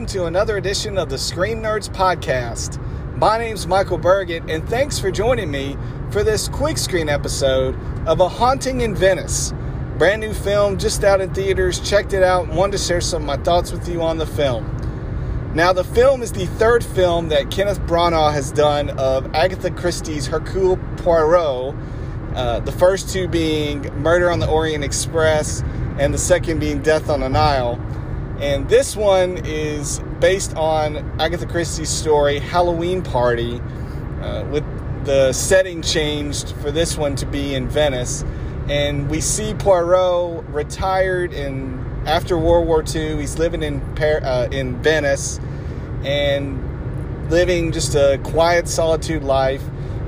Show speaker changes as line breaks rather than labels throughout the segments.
welcome to another edition of the Screen Nerds Podcast. My name's Michael Burgett, and thanks for joining me for this quick screen episode of A Haunting in Venice. Brand new film, just out in theaters, checked it out, wanted to share some of my thoughts with you on the film. Now, the film is the third film that Kenneth Branagh has done of Agatha Christie's Hercule Poirot, uh, the first two being Murder on the Orient Express and the second being Death on the Nile. And this one is based on Agatha Christie's story, Halloween Party, uh, with the setting changed for this one to be in Venice. And we see Poirot retired in after World War II. He's living in uh, in Venice and living just a quiet solitude life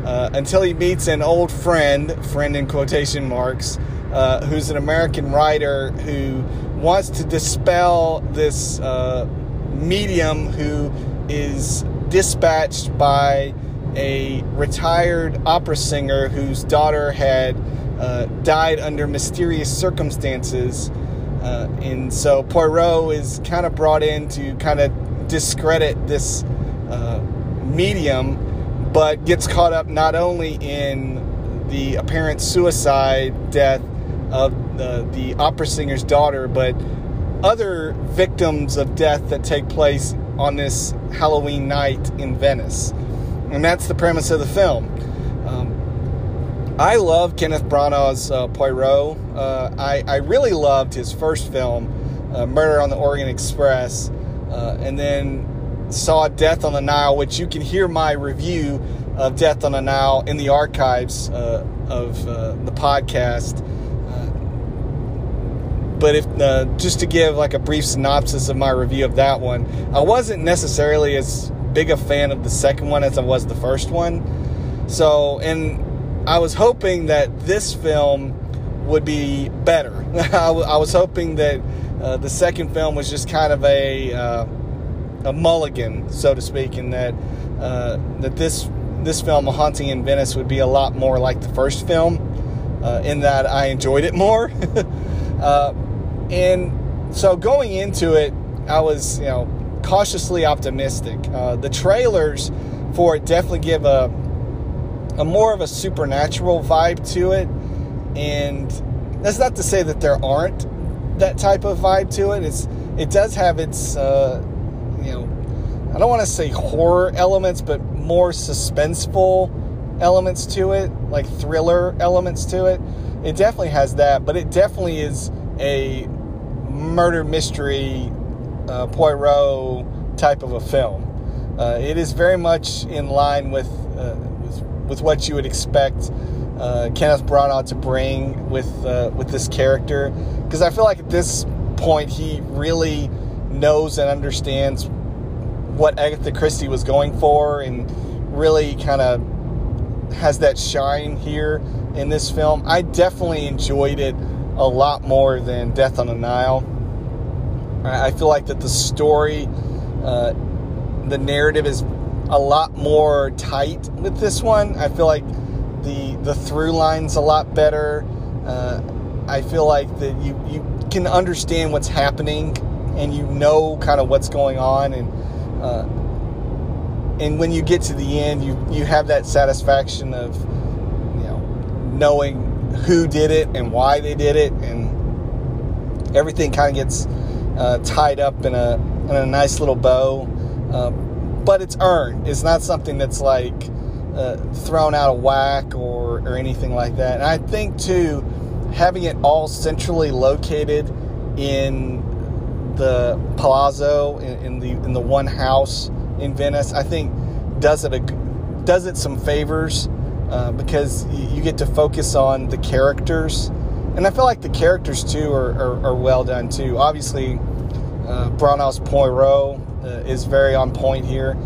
uh, until he meets an old friend, friend in quotation marks, uh, who's an American writer who wants to dispel this uh, medium who is dispatched by a retired opera singer whose daughter had uh, died under mysterious circumstances. Uh, and so Poirot is kind of brought in to kind of discredit this uh, medium, but gets caught up not only in the apparent suicide death of the, the opera singer's daughter, but other victims of death that take place on this Halloween night in Venice. And that's the premise of the film. Um, I love Kenneth Branagh's uh, Poirot. Uh, I, I, really loved his first film, uh, Murder on the Orient Express, uh, and then saw Death on the Nile, which you can hear my review of Death on the Nile in the archives uh, of uh, the podcast but if uh, just to give like a brief synopsis of my review of that one, I wasn't necessarily as big a fan of the second one as I was the first one. So, and I was hoping that this film would be better. I, w- I was hoping that uh, the second film was just kind of a uh, a mulligan, so to speak, and that uh, that this this film, A Haunting in Venice, would be a lot more like the first film, uh, in that I enjoyed it more. And so going into it, I was, you know, cautiously optimistic. Uh, the trailers for it definitely give a a more of a supernatural vibe to it, and that's not to say that there aren't that type of vibe to it. It's it does have its, uh, you know, I don't want to say horror elements, but more suspenseful elements to it, like thriller elements to it. It definitely has that, but it definitely is a murder mystery uh, Poirot type of a film. Uh, it is very much in line with uh, with, with, what you would expect uh, Kenneth Branagh to bring with uh, with this character, because I feel like at this point he really knows and understands what Agatha Christie was going for, and really kind of has that shine here in this film. I definitely enjoyed it a lot more than Death on the Nile. I feel like that the story, uh, the narrative is a lot more tight with this one. I feel like the the through line's a lot better. Uh, I feel like that you you can understand what's happening and you know kind of what's going on and uh, and when you get to the end you you have that satisfaction of you know knowing who did it and why they did it, and everything kind of gets uh, tied up in a in a nice little bow. Uh, but it's earned. It's not something that's like uh, thrown out of whack or or anything like that. And I think too, having it all centrally located in the palazzo in, in the in the one house in Venice, I think does it a does it some favors uh, because you get to focus on the characters. And I feel like the characters too are, are, are well done too. Obviously, uh, Branagh's Poirot uh, is very on point here.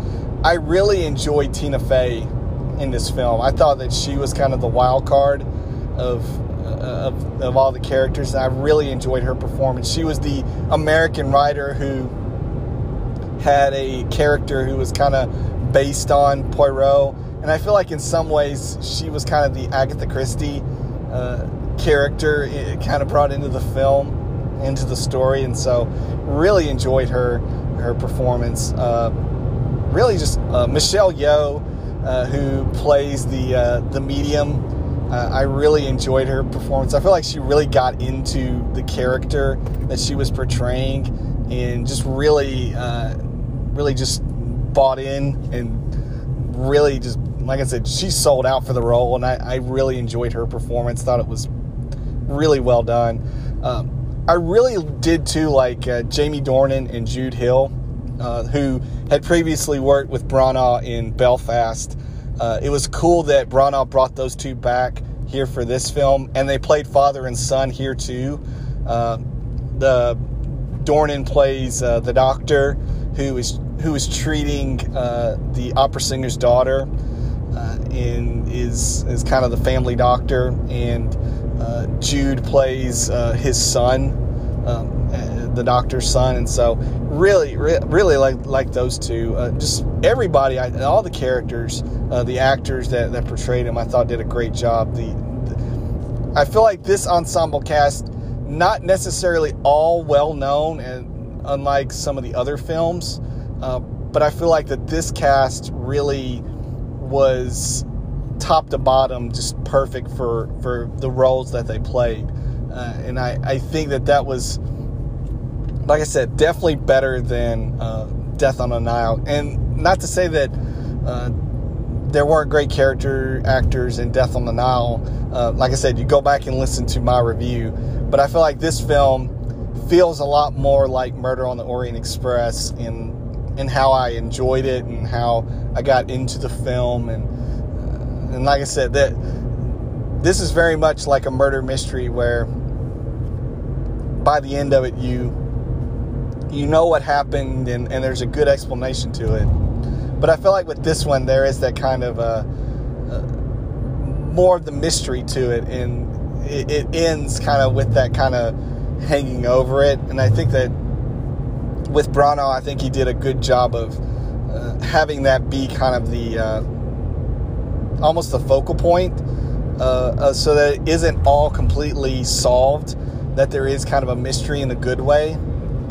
I really enjoyed Tina Fey in this film. I thought that she was kind of the wild card of, uh, of, of all the characters. And I really enjoyed her performance. She was the American writer who had a character who was kind of based on Poirot and I feel like in some ways she was kind of the Agatha Christie uh, character, it kind of brought into the film, into the story, and so really enjoyed her her performance. Uh, really, just uh, Michelle Yeoh, uh, who plays the uh, the medium. Uh, I really enjoyed her performance. I feel like she really got into the character that she was portraying, and just really, really just bought in and really just like I said, she sold out for the role, and I, I really enjoyed her performance. Thought it was really well done. Um, I really did too, like uh, Jamie Dornan and Jude Hill, uh, who had previously worked with Branagh in Belfast. Uh, it was cool that Branagh brought those two back here for this film, and they played father and son here too. Uh, the Dornan plays uh, the doctor who is who is treating uh, the opera singer's daughter and is is kind of the family doctor, and uh, Jude plays uh, his son, um, uh, the doctor's son, and so really, re- really like like those two. Uh, just everybody, I, all the characters, uh, the actors that that portrayed him, I thought did a great job. The, the I feel like this ensemble cast, not necessarily all well known, and unlike some of the other films. but I feel like that this cast really was top to bottom just perfect for for the roles that they played. Uh, and I, I think that that was like I said definitely better than uh, Death on the Nile. And not to say that uh, there weren't great character actors in Death on the Nile. Uh, like I said you go back and listen to my review but I feel like this film feels a lot more like Murder on the Orient Express in in how I enjoyed it and how I got into the film. And uh, and like I said that this is very much like a murder mystery where by the end of it you you know what happened and, and there's a good explanation to it. But I feel like with this one there is that kind of uh, uh more of the mystery to it and it, it ends kind of with that kind of hanging over it. And I think that with Branagh, I think he did a good job of uh, having that be kind of the uh, almost the focal point, uh, uh, so that it isn't all completely solved. That there is kind of a mystery in a good way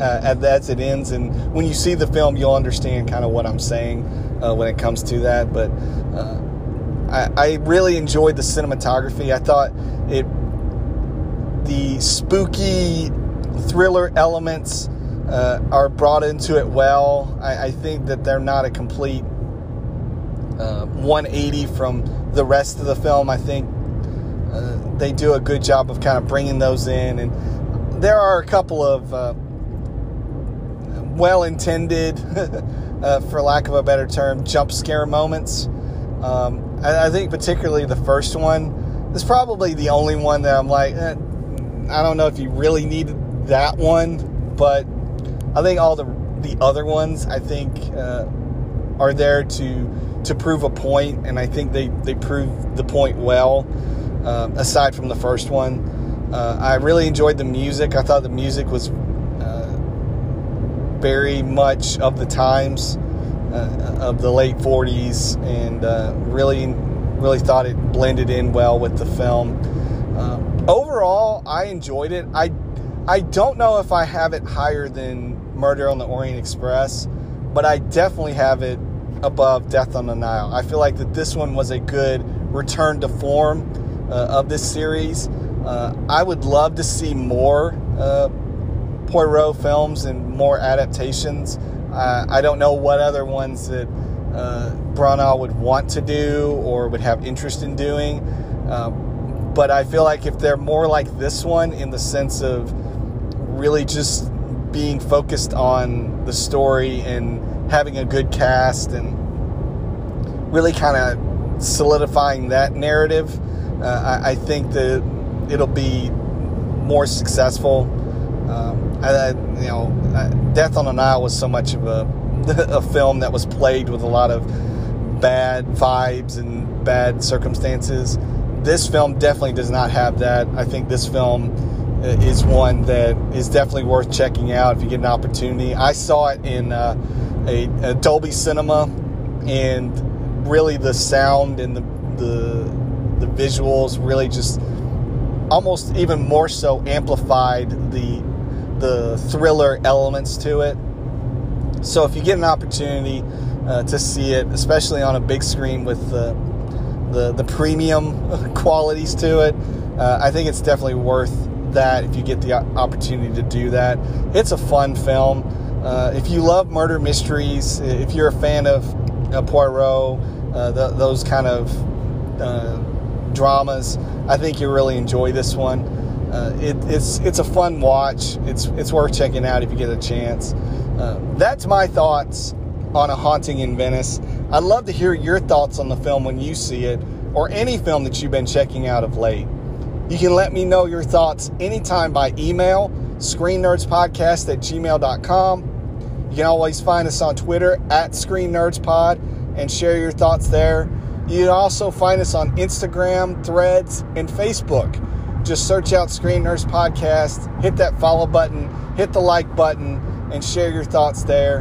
uh, as it ends. And when you see the film, you'll understand kind of what I'm saying uh, when it comes to that. But I, I really enjoyed the cinematography. I thought it the spooky thriller elements uh, are brought into it well. I, I, think that they're not a complete uh, 180 from the rest of the film. I think uh, they do a good job of kind of bringing those in, and there are a couple of uh, well intended, uh, for lack of a better term, jump scare moments. Um, I, I, think particularly the first one is probably the only one that I'm like, eh, I don't know if you really needed that one, but I think all the the other ones I think uh, are there to to prove a point, and I think they they prove the point well. Uh, aside from the first one, uh, I really enjoyed the music. I thought the music was uh, very much of the times uh, of the late '40s, and uh, really really thought it blended in well with the film. overall, I enjoyed it. I I don't know if I have it higher than Murder on the Orient Express, but I definitely have it above Death on the Nile. I feel like that this one was a good return to form uh, of this series. Uh, I would love to see more uh, Poirot films and more adaptations. I don't know what other ones that uh, Branagh would want to do or would have interest in doing. Um, but I feel like if they're more like this one in the sense of really just being focused on the story and having a good cast and really kind of solidifying that narrative, uh, I, I, think that it'll be more successful. Um, I, you know, Death on the Nile was so much of a, a film that was plagued with a lot of bad vibes and bad circumstances. This film definitely does not have that. I think this film is one that is definitely worth checking out if you get an opportunity. I saw it in uh, a, a, Dolby Cinema, and really the sound and the, the the visuals really just almost even more so amplified the the thriller elements to it. So if you get an opportunity uh, to see it, especially on a big screen with the the, the premium qualities to it, uh, I think it's definitely worth that if you get the opportunity to do that. It's a fun film. Uh, if you love murder mysteries, if you're a fan of uh, Poirot, uh, the, those kind of uh, dramas, I think you'll really enjoy this one. Uh, it, it's it's a fun watch. It's it's worth checking out if you get a chance. Uh, that's my thoughts on a haunting in Venice. I'd love to hear your thoughts on the film when you see it, or any film that you've been checking out of late. You can let me know your thoughts anytime by email, screennerdspodcast at gmail.com. You can always find us on Twitter at Screen Nerds Pod and share your thoughts there. You can also find us on Instagram, Threads, and Facebook. Just search out Screen Nerds Podcast, hit that follow button, hit the like button, and share your thoughts there.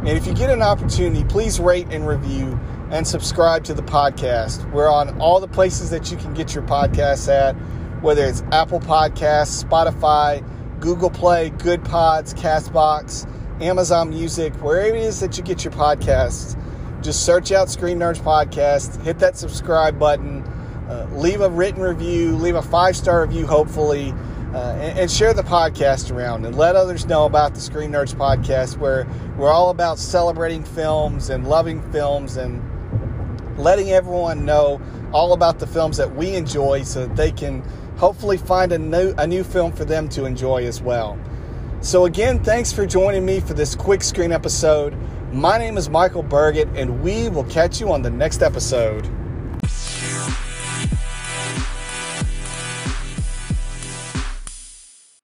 And if you get an opportunity, please rate and review and subscribe to the podcast. We're on all the places that you can get your podcasts at whether it's Apple Podcasts, Spotify, Google Play, Good Pods, Castbox, Amazon Music, wherever it is that you get your podcasts. Just search out Screen Nerds Podcast, hit that subscribe button, uh, leave a written review, leave a five star review, hopefully, uh, and, and, share the podcast around and let others know about the Screen Nerds Podcast, where we're all about celebrating films and loving films and letting everyone know all about the films that we enjoy so that they can hopefully find a new, a new film for them to enjoy as well. So, again, thanks for joining me for this quick screen episode. My name is Michael Burgett, and we will catch you on the next episode.